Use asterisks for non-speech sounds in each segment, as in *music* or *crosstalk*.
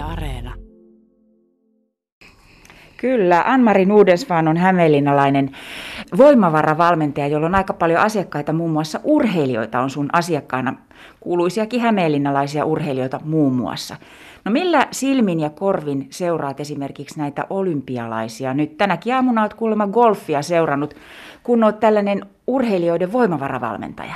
Areena. Kyllä, Anmari Nudensvan on hämeenlinnalainen voimavaravalmentaja, jolla on aika paljon asiakkaita, muun muassa urheilijoita on sun asiakkaana, kuuluisiakin hämeenlinnalaisia urheilijoita muun muassa. No millä silmin ja korvin seuraat esimerkiksi näitä olympialaisia? Nyt tänäkin aamuna olet kuulemma golfia seurannut, kun olet tällainen urheilijoiden voimavaravalmentaja.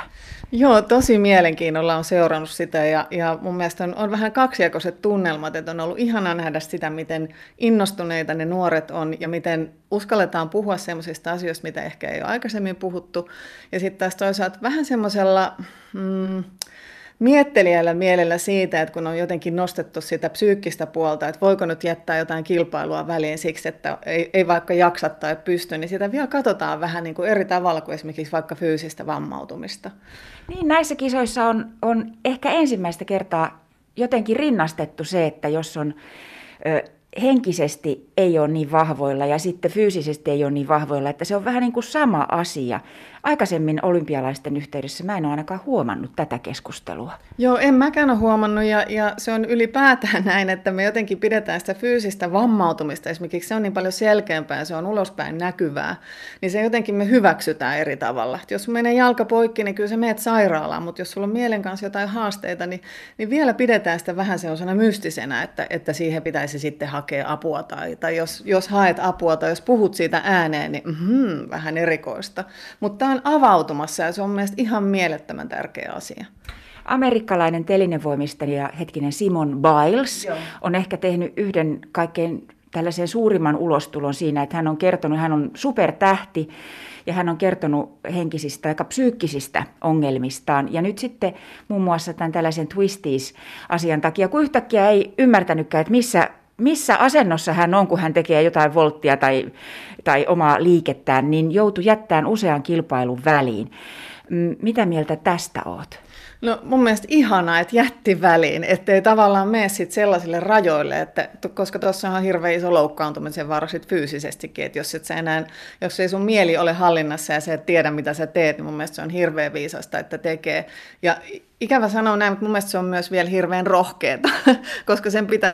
Joo, tosi mielenkiinnolla on seurannut sitä ja, ja mun mielestä on, on vähän kaksijakoiset tunnelmat, että on ollut ihana nähdä sitä, miten innostuneita ne nuoret on ja miten uskalletaan puhua sellaisista asioista, mitä ehkä ei ole aikaisemmin puhuttu. Ja sitten taas toisaalta vähän semmoisella... Mm, miettelijällä mielellä siitä, että kun on jotenkin nostettu sitä psyykkistä puolta, että voiko nyt jättää jotain kilpailua väliin siksi, että ei, ei vaikka jaksa tai pysty, niin sitä vielä katsotaan vähän niin kuin eri tavalla kuin esimerkiksi vaikka fyysistä vammautumista. Niin näissä kisoissa on, on ehkä ensimmäistä kertaa jotenkin rinnastettu se, että jos on ö, henkisesti ei ole niin vahvoilla ja sitten fyysisesti ei ole niin vahvoilla, että se on vähän niin kuin sama asia. Aikaisemmin olympialaisten yhteydessä mä en ole ainakaan huomannut tätä keskustelua. Joo, en mäkään ole huomannut ja, ja se on ylipäätään *laughs* näin, että me jotenkin pidetään sitä fyysistä vammautumista, esimerkiksi se on niin paljon selkeämpää, se on ulospäin näkyvää, niin se jotenkin me hyväksytään eri tavalla. Et jos menee jalka poikki, niin kyllä se meet sairaalaan, mutta jos sulla on mielen kanssa jotain haasteita, niin, niin vielä pidetään sitä vähän sellaisena mystisenä, että, että siihen pitäisi sitten hakea apua tai, tai jos, jos haet apua tai jos puhut siitä ääneen, niin mm, vähän erikoista. Mutta on avautumassa ja se on mielestäni ihan mielettömän tärkeä asia. Amerikkalainen telinevoimistelija hetkinen Simon Biles Joo. on ehkä tehnyt yhden kaikkein tällaisen suurimman ulostulon siinä, että hän on kertonut, hän on supertähti ja hän on kertonut henkisistä ja psyykkisistä ongelmistaan. Ja nyt sitten muun muassa tämän tällaisen twisties-asian takia, kun yhtäkkiä ei ymmärtänytkään, että missä missä asennossa hän on, kun hän tekee jotain volttia tai, tai omaa liikettään, niin joutui jättämään usean kilpailun väliin. Mitä mieltä tästä oot? No mun mielestä ihanaa, että jätti väliin, ettei tavallaan mene sit sellaisille rajoille, että, koska tuossa on hirveän iso loukkaantumisen vaara sit fyysisestikin, että jos, et sä enää, jos ei sun mieli ole hallinnassa ja sä et tiedä mitä sä teet, niin mun mielestä se on hirveän viisasta, että tekee. Ja ikävä sanoa näin, mutta mun mielestä se on myös vielä hirveän rohkeeta, *laughs* koska sen pitää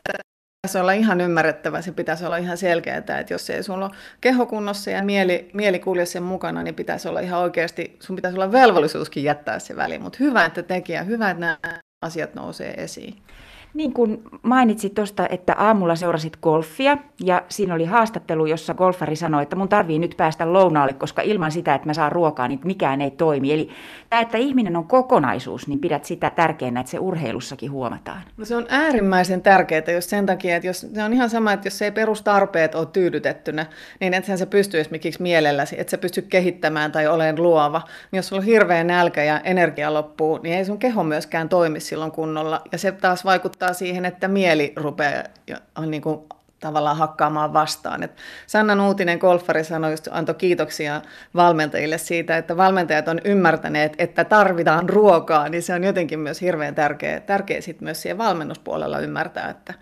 pitäisi olla ihan ymmärrettävä, se pitäisi olla ihan selkeää, että jos ei sulla ole kehokunnossa ja mieli, mieli kulje sen mukana, niin pitäisi olla ihan oikeasti, sun pitäisi olla velvollisuuskin jättää se väliin. Mutta hyvä, että tekijä, hyvä, että nämä asiat nousee esiin. Niin kuin mainitsit tuosta, että aamulla seurasit golfia ja siinä oli haastattelu, jossa golfari sanoi, että mun tarvii nyt päästä lounaalle, koska ilman sitä, että mä saan ruokaa, niin mikään ei toimi. Eli tämä, että ihminen on kokonaisuus, niin pidät sitä tärkeänä, että se urheilussakin huomataan. No se on äärimmäisen tärkeää, jos sen takia, että jos, se on ihan sama, että jos ei perustarpeet ole tyydytettynä, niin ethän sä pysty esimerkiksi mielelläsi, että sä pysty kehittämään tai olen luova. Niin jos sulla on hirveä nälkä ja energia loppuu, niin ei sun keho myöskään toimi silloin kunnolla. Ja se taas vaikuttaa vaikuttaa siihen, että mieli rupeaa on niin kuin tavallaan hakkaamaan vastaan. Et Sanna Nuutinen golfari sanoi, just antoi kiitoksia valmentajille siitä, että valmentajat on ymmärtäneet, että tarvitaan ruokaa, niin se on jotenkin myös hirveän tärkeä, tärkeä sit myös siihen valmennuspuolella ymmärtää, että,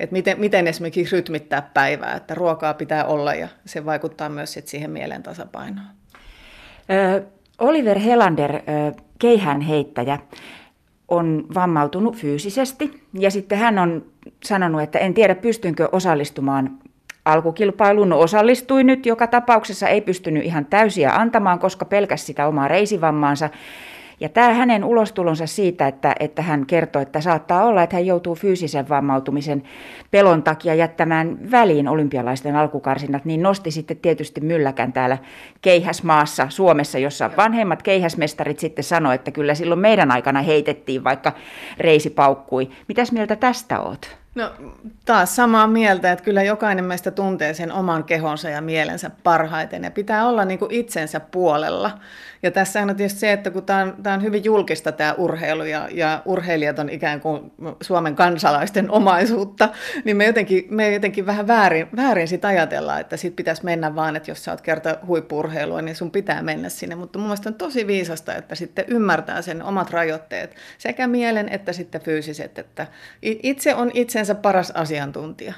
että miten, miten esimerkiksi rytmittää päivää, että ruokaa pitää olla ja se vaikuttaa myös sit siihen mielen tasapainoon. Oliver Helander, keihään heittäjä, on vammautunut fyysisesti ja sitten hän on sanonut, että en tiedä pystynkö osallistumaan alkukilpailuun. No osallistui nyt joka tapauksessa, ei pystynyt ihan täysiä antamaan, koska pelkäs sitä omaa reisivammaansa. Ja tämä hänen ulostulonsa siitä, että, että hän kertoo, että saattaa olla, että hän joutuu fyysisen vammautumisen pelon takia jättämään väliin olympialaisten alkukarsinnat, niin nosti sitten tietysti mylläkän täällä keihäsmaassa Suomessa, jossa vanhemmat keihäsmestarit sitten sanoivat, että kyllä silloin meidän aikana heitettiin, vaikka reisi paukkui. Mitäs mieltä tästä oot? No taas samaa mieltä, että kyllä jokainen meistä tuntee sen oman kehonsa ja mielensä parhaiten ja pitää olla niin kuin itsensä puolella. Ja tässä on tietysti se, että kun tämä on, tämä on hyvin julkista tämä urheilu ja, ja urheilijat on ikään kuin Suomen kansalaisten omaisuutta, niin me jotenkin, me jotenkin vähän väärin, väärin sit ajatellaan, että sit pitäisi mennä vaan, että jos sä oot kerta huippurheilua, niin sun pitää mennä sinne. Mutta mun mielestä on tosi viisasta, että sitten ymmärtää sen omat rajoitteet, sekä mielen että sitten fyysiset, että itse on itsensä paras asiantuntija.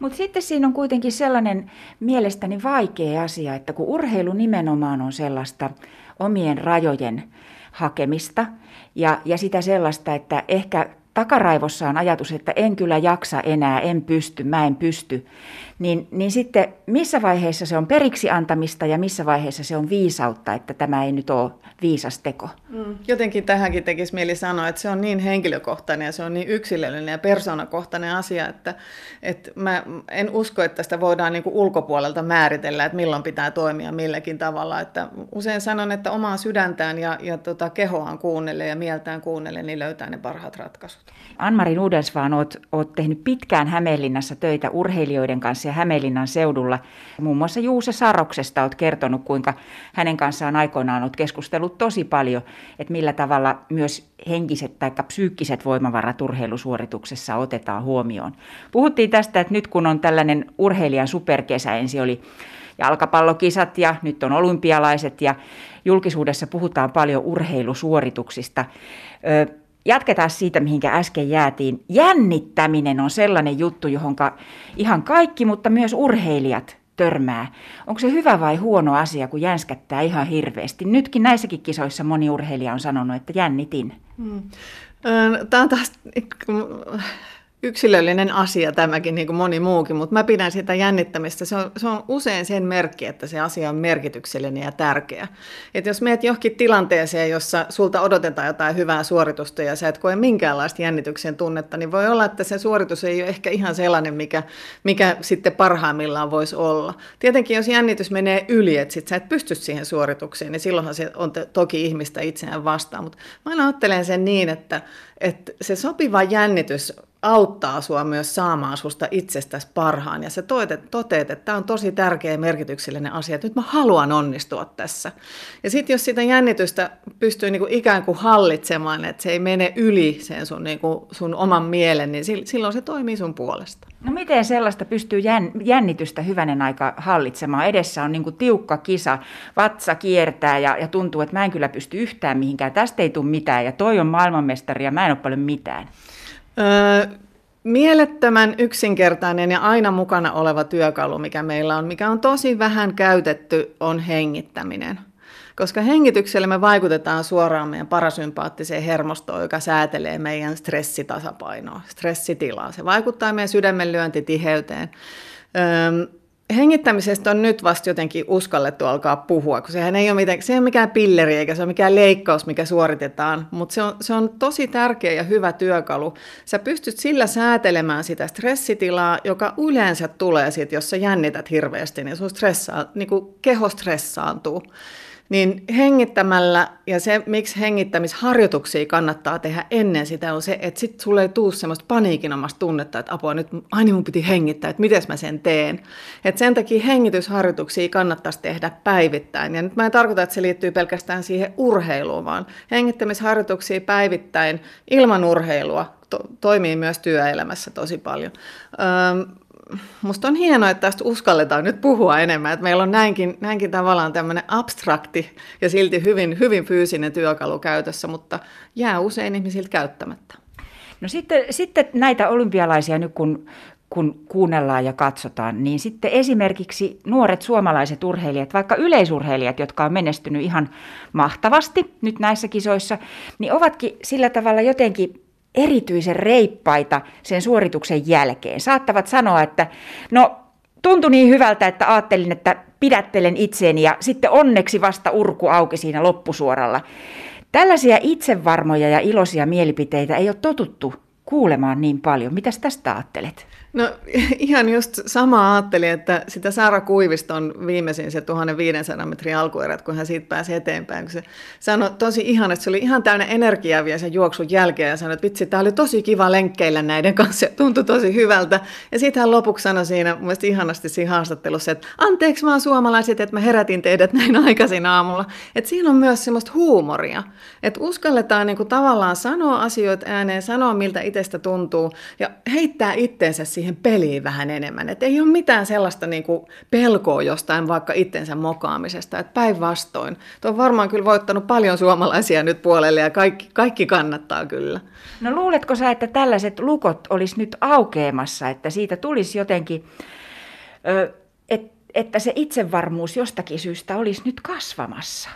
Mutta sitten siinä on kuitenkin sellainen mielestäni vaikea asia, että kun urheilu nimenomaan on sellaista omien rajojen hakemista ja, ja sitä sellaista, että ehkä takaraivossa on ajatus, että en kyllä jaksa enää, en pysty, mä en pysty, niin, niin sitten missä vaiheessa se on periksi antamista ja missä vaiheessa se on viisautta, että tämä ei nyt ole viisas teko? Mm. Jotenkin tähänkin tekisi mieli sanoa, että se on niin henkilökohtainen ja se on niin yksilöllinen ja persoonakohtainen asia, että, että mä en usko, että sitä voidaan niin ulkopuolelta määritellä, että milloin pitää toimia milläkin tavalla. Että usein sanon, että omaa sydäntään ja, ja tota kehoaan kuunnelle ja mieltään kuunnelle, niin löytää ne parhaat ratkaisut. Anmari Nudelsvaan, oot, oot tehnyt pitkään Hämeenlinnassa töitä urheilijoiden kanssa ja Hämeenlinnan seudulla. Muun muassa Juuse Saroksesta olet kertonut, kuinka hänen kanssaan aikoinaan olet keskustellut tosi paljon, että millä tavalla myös henkiset tai psyykkiset voimavarat urheilusuorituksessa otetaan huomioon. Puhuttiin tästä, että nyt kun on tällainen urheilijan superkesä, ensi oli jalkapallokisat ja nyt on olympialaiset ja julkisuudessa puhutaan paljon urheilusuorituksista. Jatketaan siitä, mihinkä äsken jäätiin. Jännittäminen on sellainen juttu, johon ihan kaikki, mutta myös urheilijat törmää. Onko se hyvä vai huono asia, kun jänskättää ihan hirveästi? Nytkin näissäkin kisoissa moni urheilija on sanonut, että jännitin. Hmm. Tämä on taas yksilöllinen asia tämäkin, niin kuin moni muukin, mutta mä pidän sitä jännittämistä. Se on, se on usein sen merkki, että se asia on merkityksellinen ja tärkeä. Et jos meet johonkin tilanteeseen, jossa sulta odotetaan jotain hyvää suoritusta ja sä et koe minkäänlaista jännityksen tunnetta, niin voi olla, että se suoritus ei ole ehkä ihan sellainen, mikä, mikä sitten parhaimmillaan voisi olla. Tietenkin jos jännitys menee yli, että sit sä et pysty siihen suoritukseen, niin silloinhan se on toki ihmistä itseään vastaan. Mutta mä ajattelen sen niin, että, että se sopiva jännitys auttaa sua myös saamaan susta itsestäsi parhaan. Ja sä toteet, että tämä on tosi tärkeä ja merkityksellinen asia, että nyt mä haluan onnistua tässä. Ja sitten jos sitä jännitystä pystyy niinku ikään kuin hallitsemaan, että se ei mene yli sen sun, niinku, sun oman mielen, niin silloin se toimii sun puolesta. No miten sellaista pystyy jännitystä hyvänen aika hallitsemaan? Edessä on niinku tiukka kisa, vatsa kiertää ja, ja tuntuu, että mä en kyllä pysty yhtään mihinkään. Tästä ei tule mitään ja toi on maailmanmestari ja mä en ole paljon mitään. Öö, mielettömän yksinkertainen ja aina mukana oleva työkalu, mikä meillä on, mikä on tosi vähän käytetty, on hengittäminen. Koska hengityksellä me vaikutetaan suoraan meidän parasympaattiseen hermostoon, joka säätelee meidän stressitasapainoa, stressitilaa. Se vaikuttaa meidän sydämen lyöntitiheyteen. Öö, hengittämisestä on nyt vasta jotenkin uskallettu alkaa puhua, kun sehän ei ole, mitään, se ei ole mikään pilleri eikä se ole mikään leikkaus, mikä suoritetaan, mutta se on, se on tosi tärkeä ja hyvä työkalu. Sä pystyt sillä säätelemään sitä stressitilaa, joka yleensä tulee siitä, jos sä jännität hirveästi, niin sun stressaa, niin kuin keho stressaantuu. Niin hengittämällä, ja se miksi hengittämisharjoituksia kannattaa tehdä ennen sitä, on se, että sitten sulle ei tule semmoista paniikinomasta tunnetta, että apua nyt aina mun piti hengittää, että miten mä sen teen. Et sen takia hengitysharjoituksia kannattaisi tehdä päivittäin. Ja nyt mä en tarkoita, että se liittyy pelkästään siihen urheiluun, vaan hengittämisharjoituksia päivittäin ilman urheilua to- toimii myös työelämässä tosi paljon. Öm, musta on hienoa, että tästä uskalletaan nyt puhua enemmän, että meillä on näinkin, näinkin tavallaan tämmöinen abstrakti ja silti hyvin, hyvin fyysinen työkalu käytössä, mutta jää usein ihmisiltä käyttämättä. No sitten, sitten näitä olympialaisia nyt kun, kun kuunnellaan ja katsotaan, niin sitten esimerkiksi nuoret suomalaiset urheilijat, vaikka yleisurheilijat, jotka on menestynyt ihan mahtavasti nyt näissä kisoissa, niin ovatkin sillä tavalla jotenkin erityisen reippaita sen suorituksen jälkeen. Saattavat sanoa, että no tuntui niin hyvältä, että ajattelin, että pidättelen itseeni ja sitten onneksi vasta urku auki siinä loppusuoralla. Tällaisia itsevarmoja ja iloisia mielipiteitä ei ole totuttu kuulemaan niin paljon. Mitäs tästä ajattelet? No *laughs* ihan just sama ajattelin, että sitä Saara Kuiviston viimeisin se 1500 metrin alkuerät, kun hän siitä pääsi eteenpäin, kun se sanoi tosi ihan, että se oli ihan täynnä energiaa vielä sen juoksun jälkeen ja sanoi, että vitsi, tämä oli tosi kiva lenkkeillä näiden kanssa ja tuntui tosi hyvältä. Ja sitten hän lopuksi sanoi siinä mun ihanasti siinä haastattelussa, että anteeksi vaan suomalaiset, että mä herätin teidät näin aikaisin aamulla. Että siinä on myös semmoista huumoria, että uskalletaan niin kuin tavallaan sanoa asioita ääneen, sanoa miltä itsestä tuntuu ja heittää itteensä siihen peliin vähän enemmän. Että ei ole mitään sellaista niin kuin pelkoa jostain vaikka itsensä mokaamisesta. Että päinvastoin. Tuo on varmaan kyllä voittanut paljon suomalaisia nyt puolelle ja kaikki, kaikki kannattaa kyllä. No luuletko sä, että tällaiset lukot olisi nyt aukeamassa, että siitä tulisi jotenkin, että se itsevarmuus jostakin syystä olisi nyt kasvamassa?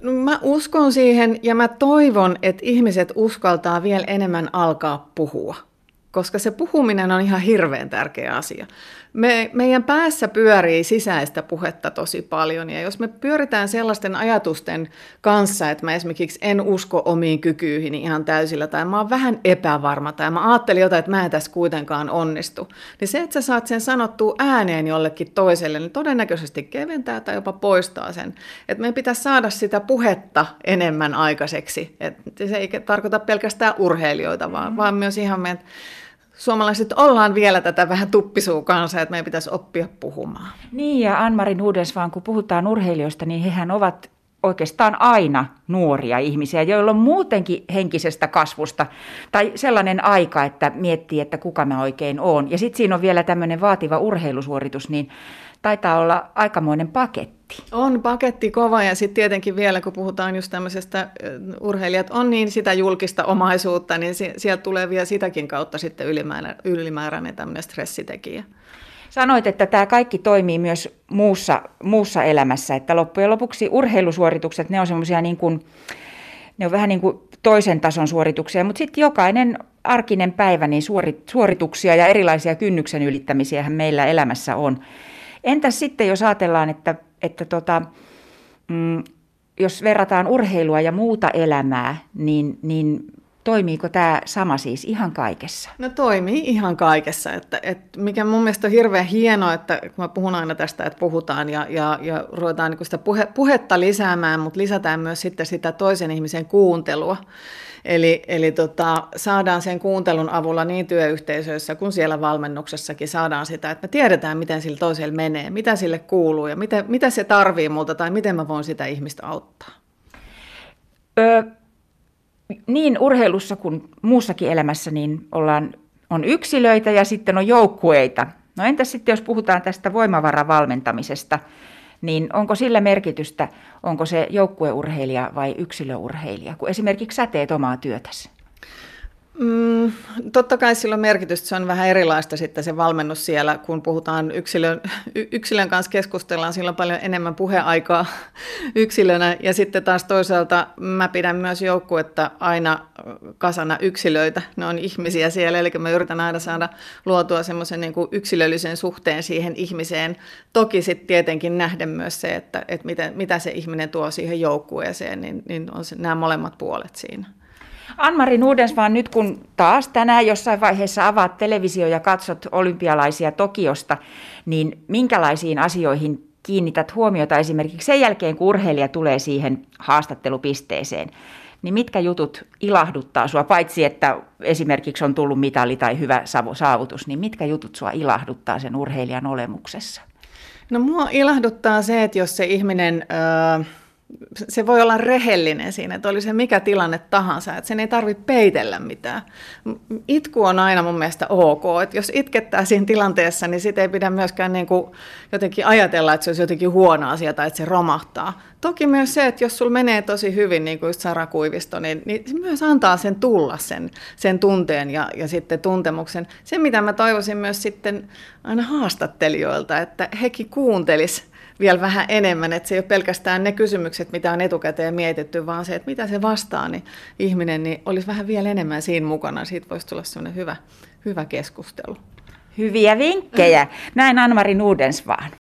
No, mä uskon siihen ja mä toivon, että ihmiset uskaltaa vielä enemmän alkaa puhua koska se puhuminen on ihan hirveän tärkeä asia. Me, meidän päässä pyörii sisäistä puhetta tosi paljon, ja jos me pyöritään sellaisten ajatusten kanssa, että mä esimerkiksi en usko omiin kykyihin ihan täysillä, tai mä oon vähän epävarma, tai mä ajattelin jotain, että mä en tässä kuitenkaan onnistu, niin se, että sä saat sen sanottua ääneen jollekin toiselle, niin todennäköisesti keventää tai jopa poistaa sen. Että meidän pitäisi saada sitä puhetta enemmän aikaiseksi. Että se ei tarkoita pelkästään urheilijoita, vaan, mm. vaan myös ihan meidän suomalaiset ollaan vielä tätä vähän tuppisuu kanssa, että meidän pitäisi oppia puhumaan. Niin ja Anmarin vaan kun puhutaan urheilijoista, niin hehän ovat oikeastaan aina nuoria ihmisiä, joilla on muutenkin henkisestä kasvusta tai sellainen aika, että miettii, että kuka mä oikein oon. Ja sitten siinä on vielä tämmöinen vaativa urheilusuoritus, niin taitaa olla aikamoinen paketti. On paketti kova ja sitten tietenkin vielä, kun puhutaan just tämmöisestä urheilijat on niin sitä julkista omaisuutta, niin sieltä tulee vielä sitäkin kautta sitten ylimäärä, ylimääräinen tämmöinen stressitekijä. Sanoit, että tämä kaikki toimii myös muussa, muussa elämässä, että loppujen lopuksi urheilusuoritukset, ne on semmoisia niin kuin, ne on vähän niin kuin toisen tason suorituksia, mutta sitten jokainen arkinen päivä, niin suorituksia ja erilaisia kynnyksen ylittämisiä meillä elämässä on. Entäs sitten, jos ajatellaan, että, että tota, mm, jos verrataan urheilua ja muuta elämää, niin, niin toimiiko tämä sama siis ihan kaikessa? No toimii ihan kaikessa. Että, että mikä mun mielestä on hirveän hienoa, että kun mä puhun aina tästä, että puhutaan ja, ja, ja ruvetaan niin sitä puhe, puhetta lisäämään, mutta lisätään myös sitten sitä toisen ihmisen kuuntelua. Eli, eli tota, saadaan sen kuuntelun avulla niin työyhteisöissä kuin siellä valmennuksessakin saadaan sitä, että me tiedetään, miten sillä toisella menee, mitä sille kuuluu ja mitä, mitä se tarvii multa tai miten mä voin sitä ihmistä auttaa. Ö, niin urheilussa kuin muussakin elämässä niin ollaan, on yksilöitä ja sitten on joukkueita. No entäs sitten, jos puhutaan tästä voimavaravalmentamisesta, niin onko sillä merkitystä, onko se joukkueurheilija vai yksilöurheilija, kun esimerkiksi sä teet omaa työtäsi? Mm, totta kai sillä on merkitystä. Se on vähän erilaista sitten se valmennus siellä, kun puhutaan yksilön, yksilön kanssa keskustellaan. Sillä on paljon enemmän puheaikaa *laughs* yksilönä. Ja sitten taas toisaalta mä pidän myös joukkuetta aina kasana yksilöitä. Ne on ihmisiä siellä, eli mä yritän aina saada luotua semmoisen niin yksilöllisen suhteen siihen ihmiseen. Toki sitten tietenkin nähdä myös se, että, että mitä, mitä se ihminen tuo siihen joukkueeseen, niin, niin on se, nämä molemmat puolet siinä. Anmari Nudensvan, nyt kun taas tänään jossain vaiheessa avaat televisio ja katsot olympialaisia Tokiosta, niin minkälaisiin asioihin kiinnität huomiota esimerkiksi sen jälkeen, kun urheilija tulee siihen haastattelupisteeseen? Niin mitkä jutut ilahduttaa sua, paitsi että esimerkiksi on tullut mitali tai hyvä saavutus, niin mitkä jutut sua ilahduttaa sen urheilijan olemuksessa? No mua ilahduttaa se, että jos se ihminen... Öö se voi olla rehellinen siinä, että oli se mikä tilanne tahansa, että sen ei tarvitse peitellä mitään. Itku on aina mun mielestä ok, että jos itkettää siinä tilanteessa, niin sitä ei pidä myöskään niin kuin jotenkin ajatella, että se olisi jotenkin huono asia tai että se romahtaa. Toki myös se, että jos sulla menee tosi hyvin, niin kuin just Sara Kuivisto, niin, niin se myös antaa sen tulla, sen, sen tunteen ja, ja sitten tuntemuksen. Se, mitä mä toivoisin myös sitten aina haastattelijoilta, että hekin kuuntelis vielä vähän enemmän, että se ei ole pelkästään ne kysymykset, mitä on etukäteen mietitty, vaan se, että mitä se vastaa, niin ihminen niin olisi vähän vielä enemmän siinä mukana. Siitä voisi tulla sellainen hyvä, hyvä keskustelu. Hyviä vinkkejä. Näin Anmari Nudensvaan.